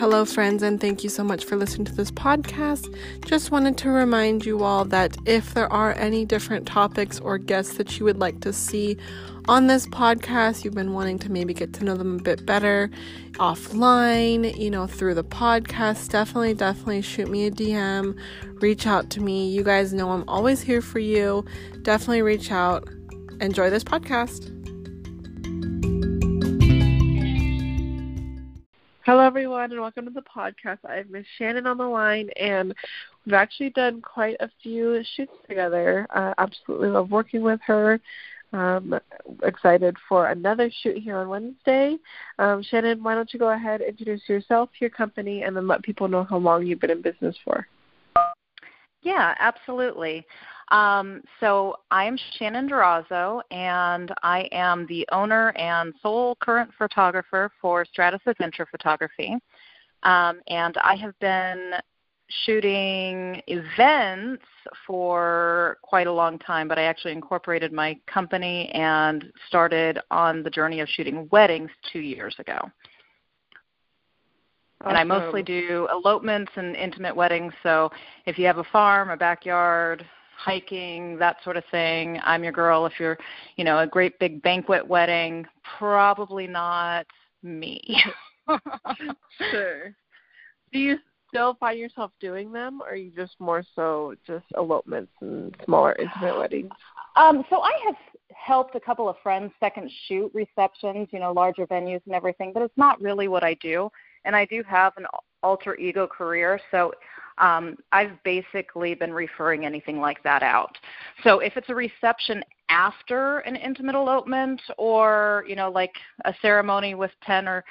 Hello, friends, and thank you so much for listening to this podcast. Just wanted to remind you all that if there are any different topics or guests that you would like to see on this podcast, you've been wanting to maybe get to know them a bit better offline, you know, through the podcast, definitely, definitely shoot me a DM, reach out to me. You guys know I'm always here for you. Definitely reach out. Enjoy this podcast. Hello, everyone, and welcome to the podcast. I have Miss Shannon on the line, and we've actually done quite a few shoots together. Uh, absolutely love working with her. Um, excited for another shoot here on Wednesday. Um, Shannon, why don't you go ahead, introduce yourself, your company, and then let people know how long you've been in business for. Yeah, absolutely. Um, so I am Shannon Durazo, and I am the owner and sole current photographer for Stratus Adventure Photography. Um, and I have been shooting events for quite a long time, but I actually incorporated my company and started on the journey of shooting weddings two years ago. Awesome. And I mostly do elopements and intimate weddings. So if you have a farm, a backyard, hiking, that sort of thing, I'm your girl. If you're, you know, a great big banquet wedding, probably not me. sure. Do you still find yourself doing them, or are you just more so just elopements and smaller intimate weddings? Um, so I have helped a couple of friends second shoot receptions, you know, larger venues and everything, but it's not really what I do. And I do have an alter ego career, so um, I've basically been referring anything like that out. So if it's a reception after an intimate elopement or, you know, like a ceremony with 10 or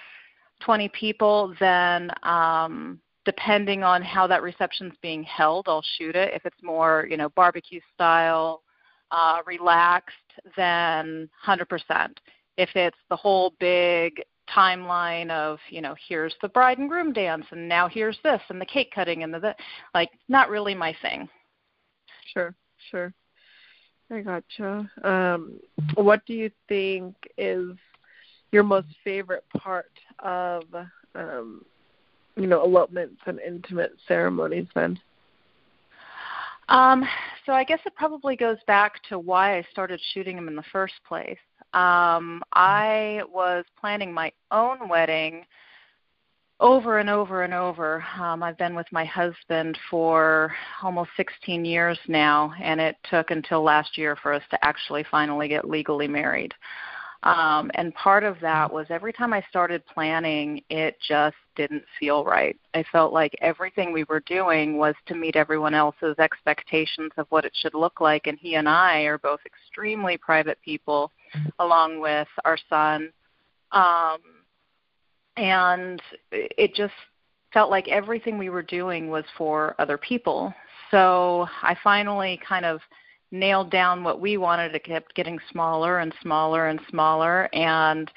20 people, then um, depending on how that reception's being held, I'll shoot it. If it's more, you know, barbecue style, uh, relaxed, then 100%. If it's the whole big timeline of you know here's the bride and groom dance and now here's this and the cake cutting and the, the like not really my thing. Sure sure. I gotcha. Um what do you think is your most favorite part of um you know elopements and intimate ceremonies then? Um so i guess it probably goes back to why i started shooting them in the first place um, I was planning my own wedding over and over and over. Um, I've been with my husband for almost 16 years now, and it took until last year for us to actually finally get legally married. Um, and part of that was every time I started planning, it just didn't feel right. I felt like everything we were doing was to meet everyone else's expectations of what it should look like. And he and I are both extremely private people, along with our son. Um, and it just felt like everything we were doing was for other people. So I finally kind of nailed down what we wanted. It kept getting smaller and smaller and smaller. And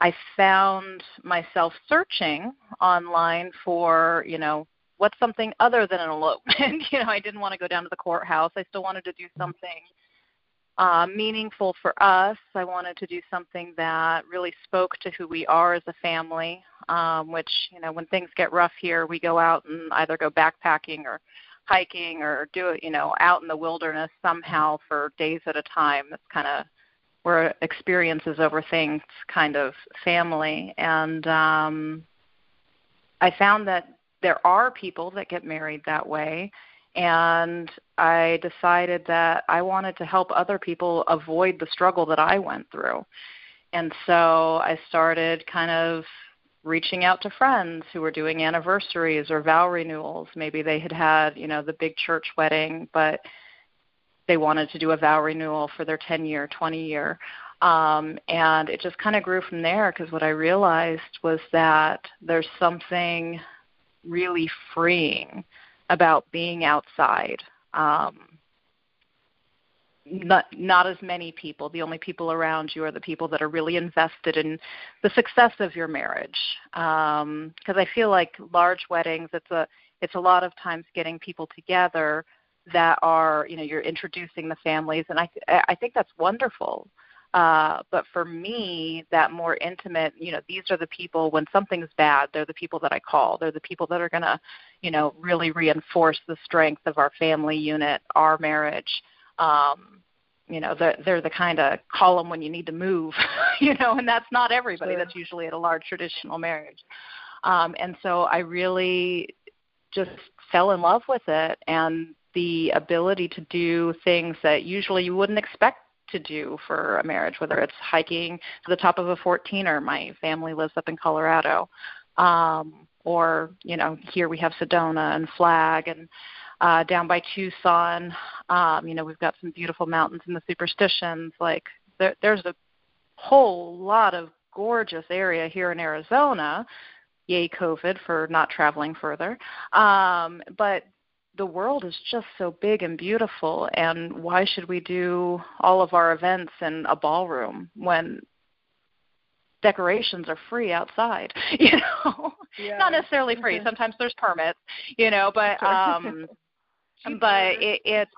I found myself searching online for, you know, what's something other than an elopement. you know, I didn't want to go down to the courthouse. I still wanted to do something uh, meaningful for us. I wanted to do something that really spoke to who we are as a family. Um, which you know, when things get rough here, we go out and either go backpacking or hiking or do it, you know, out in the wilderness somehow for days at a time. That's kind of where experiences over things kind of family. And um, I found that there are people that get married that way. And I decided that I wanted to help other people avoid the struggle that I went through. And so I started kind of reaching out to friends who were doing anniversaries or vow renewals. Maybe they had had, you know, the big church wedding, but they wanted to do a vow renewal for their 10 year, 20 year. Um, and it just kind of grew from there because what I realized was that there's something really freeing about being outside. Um, not not as many people. The only people around you are the people that are really invested in the success of your marriage. Because um, I feel like large weddings, it's a it's a lot of times getting people together that are you know you're introducing the families, and I I think that's wonderful. Uh, but for me, that more intimate, you know, these are the people when something's bad, they're the people that I call. They're the people that are going to, you know, really reinforce the strength of our family unit, our marriage. Um, you know, they're, they're the kind of call them when you need to move, you know, and that's not everybody. Sure. That's usually at a large traditional marriage. Um, and so I really just fell in love with it and the ability to do things that usually you wouldn't expect to do for a marriage, whether it's hiking to the top of a 14er. My family lives up in Colorado. Um, or, you know, here we have Sedona and Flag and uh, down by Tucson. Um, you know, we've got some beautiful mountains and the superstitions. Like there, there's a whole lot of gorgeous area here in Arizona. Yay, COVID for not traveling further. Um, but the world is just so big and beautiful and why should we do all of our events in a ballroom when decorations are free outside you know? Yeah. not necessarily free. Mm-hmm. sometimes there's permits you know but um but it it's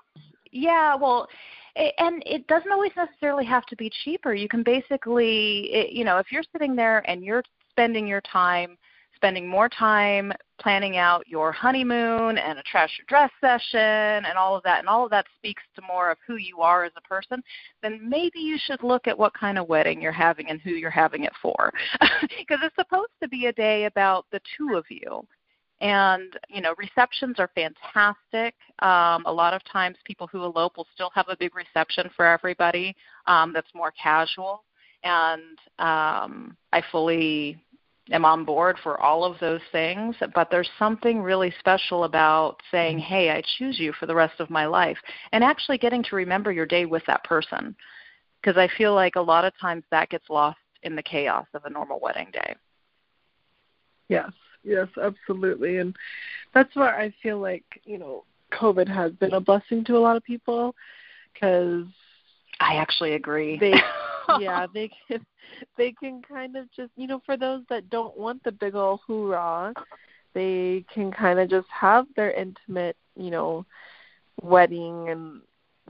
yeah well it, and it doesn't always necessarily have to be cheaper. You can basically it, you know if you're sitting there and you're spending your time spending more time planning out your honeymoon and a trash your dress session and all of that, and all of that speaks to more of who you are as a person, then maybe you should look at what kind of wedding you're having and who you're having it for. Because it's supposed to be a day about the two of you. And, you know, receptions are fantastic. Um, a lot of times people who elope will still have a big reception for everybody um, that's more casual. And um, I fully am on board for all of those things, but there's something really special about saying, mm-hmm. hey, I choose you for the rest of my life, and actually getting to remember your day with that person. Because I feel like a lot of times that gets lost in the chaos of a normal wedding day. Yes, yes, absolutely. And that's where I feel like, you know, COVID has been a blessing to a lot of people because I actually agree. They yeah, they can they can kind of just you know, for those that don't want the big old hoorah, they can kind of just have their intimate, you know, wedding and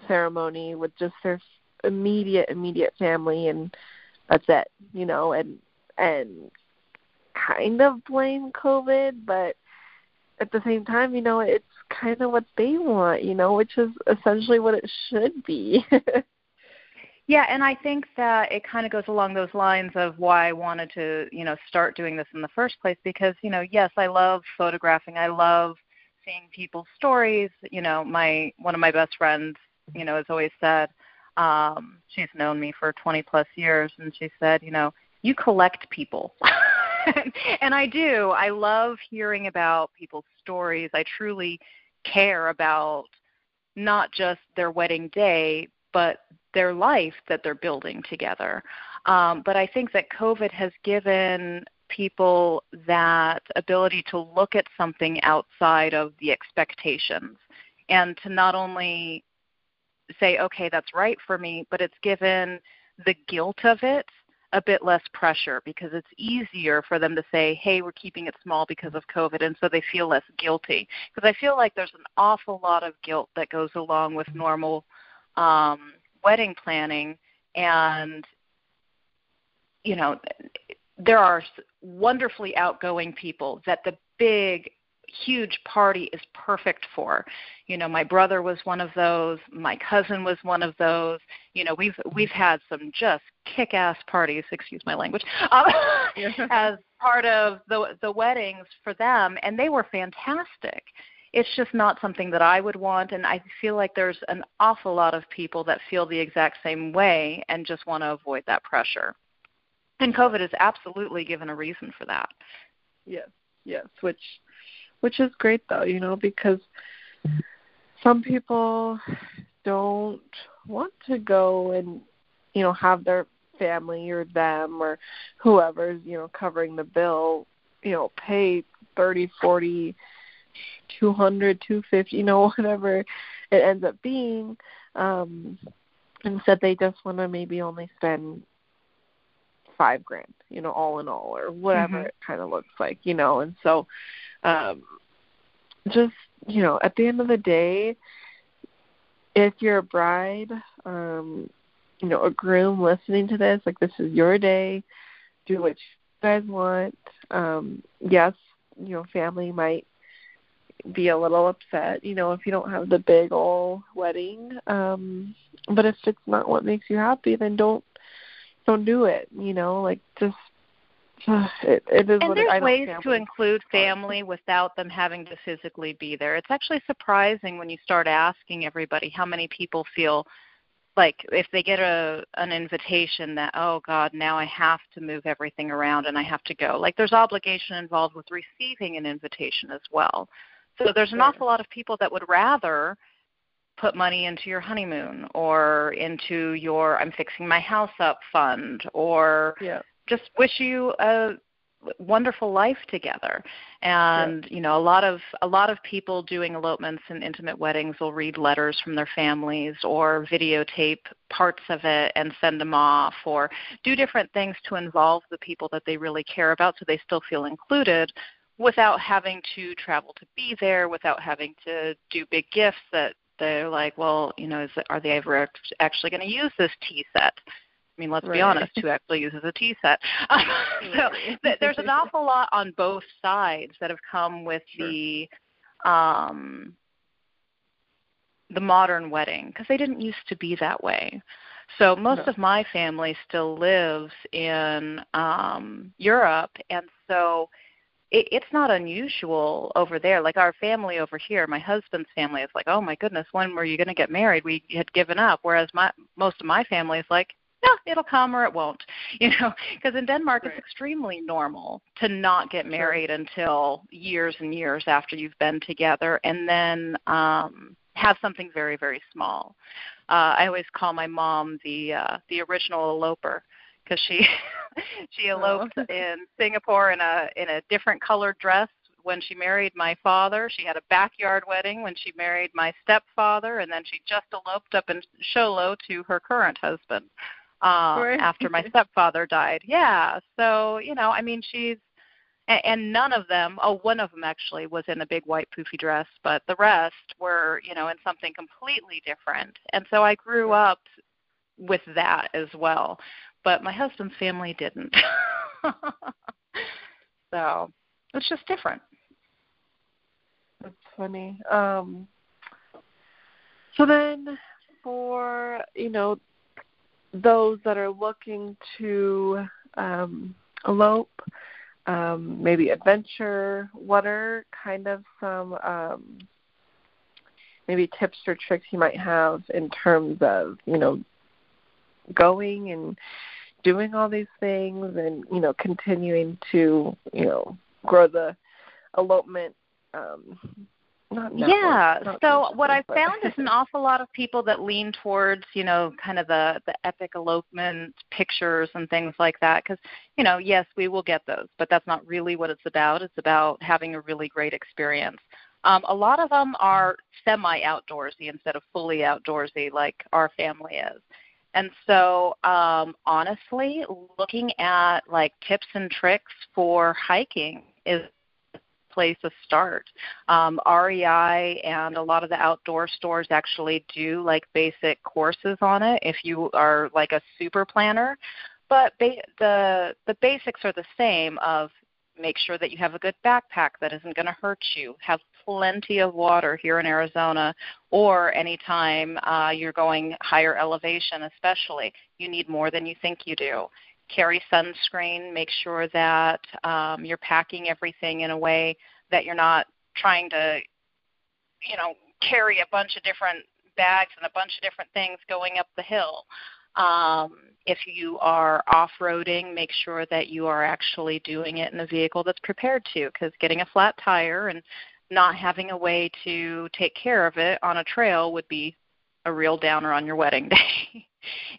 ceremony with just their immediate immediate family and that's it, you know, and and kind of blame COVID, but at the same time, you know, it's kind of what they want, you know, which is essentially what it should be. Yeah, and I think that it kind of goes along those lines of why I wanted to, you know, start doing this in the first place because, you know, yes, I love photographing. I love seeing people's stories. You know, my one of my best friends, you know, has always said, um, she's known me for 20 plus years, and she said, you know, you collect people. and I do. I love hearing about people's stories. I truly care about not just their wedding day, but their life that they're building together. Um, but I think that COVID has given people that ability to look at something outside of the expectations and to not only say, okay, that's right for me, but it's given the guilt of it a bit less pressure because it's easier for them to say, hey, we're keeping it small because of COVID, and so they feel less guilty. Because I feel like there's an awful lot of guilt that goes along with normal um, wedding planning and you know there are wonderfully outgoing people that the big huge party is perfect for. You know my brother was one of those my cousin was one of those you know we've we've had some just kick ass parties excuse my language uh, as part of the the weddings for them and they were fantastic it's just not something that I would want. And I feel like there's an awful lot of people that feel the exact same way and just want to avoid that pressure. And COVID has absolutely given a reason for that. Yes, yes, which which is great though, you know, because some people don't want to go and you know have their family or them or whoever's you know covering the bill you know pay thirty forty two hundred, two fifty, you know, whatever it ends up being. Um, instead, they just want to maybe only spend five grand, you know, all in all, or whatever mm-hmm. it kind of looks like, you know. And so, um, just you know, at the end of the day, if you're a bride, um, you know a groom listening to this, like this is your day. Do what you guys want. Um, yes, you know, family might be a little upset, you know, if you don't have the big old wedding. Um, but if it's not what makes you happy, then don't don't do it. You know, like just it, it is and there's it, ways to include family without them having to physically be there. It's actually surprising when you start asking everybody how many people feel like if they get a an invitation that oh god now i have to move everything around and i have to go like there's obligation involved with receiving an invitation as well so there's an awful lot of people that would rather put money into your honeymoon or into your I'm fixing my house up fund or yeah. just wish you a wonderful life together and yeah. you know a lot of a lot of people doing elopements and intimate weddings will read letters from their families or videotape parts of it and send them off or do different things to involve the people that they really care about so they still feel included without having to travel to be there, without having to do big gifts that they're like, well, you know, is are they ever actually going to use this tea set? I mean, let's right. be honest, who actually uses a tea set? so th- there's an awful lot on both sides that have come with sure. the um, the modern wedding because they didn't used to be that way. So most no. of my family still lives in um, Europe, and so it, it's not unusual over there. Like our family over here, my husband's family is like, oh my goodness, when were you going to get married? We had given up. Whereas my most of my family is like, no, it'll come or it won't. You know, because in Denmark right. it's extremely normal to not get married until years and years after you've been together, and then um, have something very very small. Uh, I always call my mom the uh, the original eloper because she she oh. eloped oh. in Singapore in a in a different colored dress when she married my father. She had a backyard wedding when she married my stepfather, and then she just eloped up in Show Low to her current husband uh, right. after my stepfather died. Yeah, so you know, I mean, she's and, and none of them. Oh, one of them actually was in a big white poofy dress, but the rest were, you know, in something completely different. And so I grew up with that as well but my husband's family didn't. so it's just different. That's funny. Um, so then, for you know those that are looking to um, elope, um, maybe adventure, what are kind of some um, maybe tips or tricks you might have in terms of you know going and doing all these things and you know continuing to you know grow the elopement um not yeah. not so what i've found is an awful lot of people that lean towards you know kind of the the epic elopement pictures and things like that because you know yes we will get those but that's not really what it's about. It's about having a really great experience. Um, a lot of them are semi outdoorsy instead of fully outdoorsy like our family is and so, um, honestly, looking at like tips and tricks for hiking is place to start. Um, REI and a lot of the outdoor stores actually do like basic courses on it if you are like a super planner. But ba- the the basics are the same of make sure that you have a good backpack that isn't going to hurt you. Have plenty of water here in Arizona, or anytime uh, you're going higher elevation, especially, you need more than you think you do. Carry sunscreen. Make sure that um, you're packing everything in a way that you're not trying to, you know, carry a bunch of different bags and a bunch of different things going up the hill. Um, if you are off roading, make sure that you are actually doing it in a vehicle that's prepared to, because getting a flat tire and not having a way to take care of it on a trail would be a real downer on your wedding day.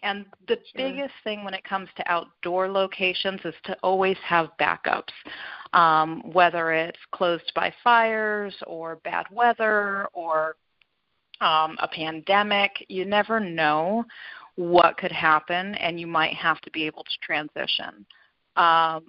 and the sure. biggest thing when it comes to outdoor locations is to always have backups. Um, whether it's closed by fires or bad weather or um, a pandemic, you never know what could happen, and you might have to be able to transition. Um,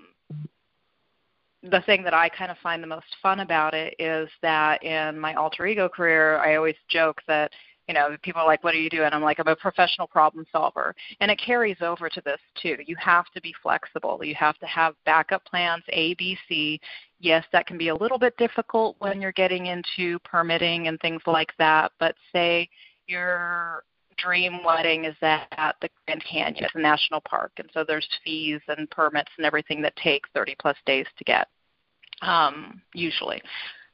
the thing that I kind of find the most fun about it is that in my alter ego career, I always joke that you know, people are like, "What are you doing?" I'm like, "I'm a professional problem solver," and it carries over to this too. You have to be flexible. You have to have backup plans A, B, C. Yes, that can be a little bit difficult when you're getting into permitting and things like that. But say your dream wedding is at the Grand Canyon, it's a national park, and so there's fees and permits and everything that take 30 plus days to get, um, usually.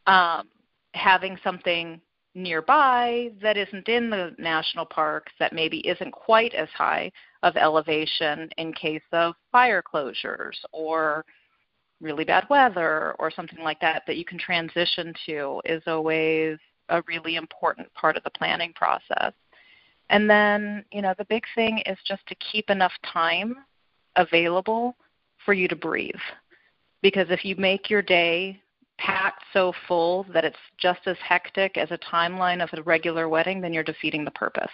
Um, having something nearby that isn't in the national park that maybe isn't quite as high of elevation in case of fire closures or really bad weather or something like that that you can transition to is always a really important part of the planning process. And then, you know, the big thing is just to keep enough time available for you to breathe. Because if you make your day packed so full that it's just as hectic as a timeline of a regular wedding, then you're defeating the purpose.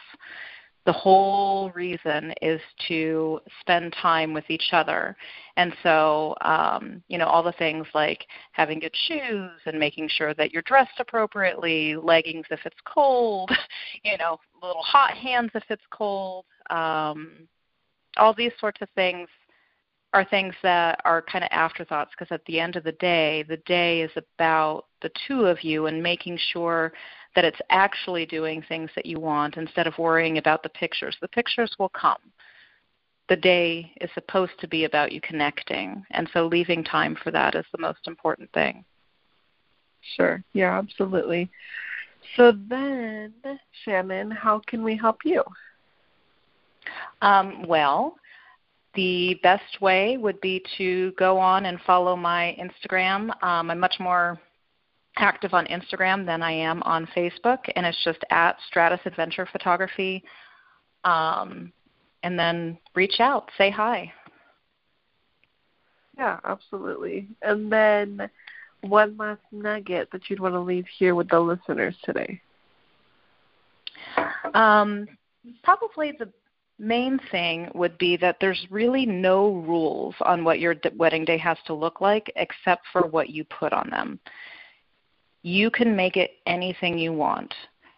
The whole reason is to spend time with each other. And so, um, you know, all the things like having good shoes and making sure that you're dressed appropriately, leggings if it's cold, you know, little hot hands if it's cold, um, all these sorts of things are things that are kind of afterthoughts because at the end of the day, the day is about the two of you and making sure that it's actually doing things that you want instead of worrying about the pictures. The pictures will come. The day is supposed to be about you connecting, and so leaving time for that is the most important thing. Sure. Yeah, absolutely. So then, Shannon, how can we help you? Um, well, the best way would be to go on and follow my Instagram. Um, I'm much more active on Instagram than I am on Facebook, and it's just at Stratus Adventure Photography. Um, and then reach out, say hi. Yeah, absolutely. And then one last nugget that you'd want to leave here with the listeners today. Um, probably the main thing would be that there's really no rules on what your wedding day has to look like except for what you put on them. You can make it anything you want.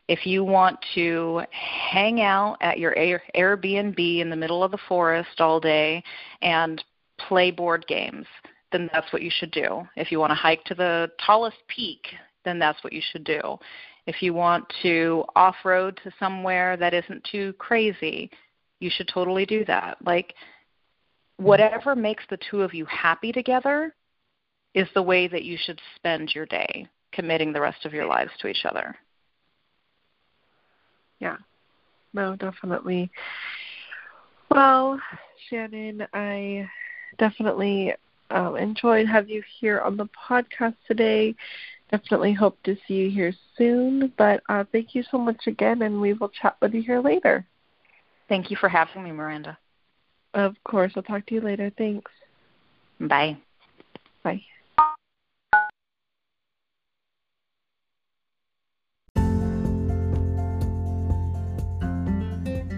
If you want to hang out at your Airbnb in the middle of the forest all day and play board games, then that's what you should do. If you want to hike to the tallest peak, then that's what you should do. If you want to off road to somewhere that isn't too crazy, you should totally do that. Like, whatever makes the two of you happy together is the way that you should spend your day, committing the rest of your lives to each other. Yeah, no, definitely. Well, Shannon, I definitely um, enjoyed having you here on the podcast today. Definitely hope to see you here soon. But uh, thank you so much again, and we will chat with you here later. Thank you for having me, Miranda. Of course. I'll talk to you later. Thanks. Bye. Bye.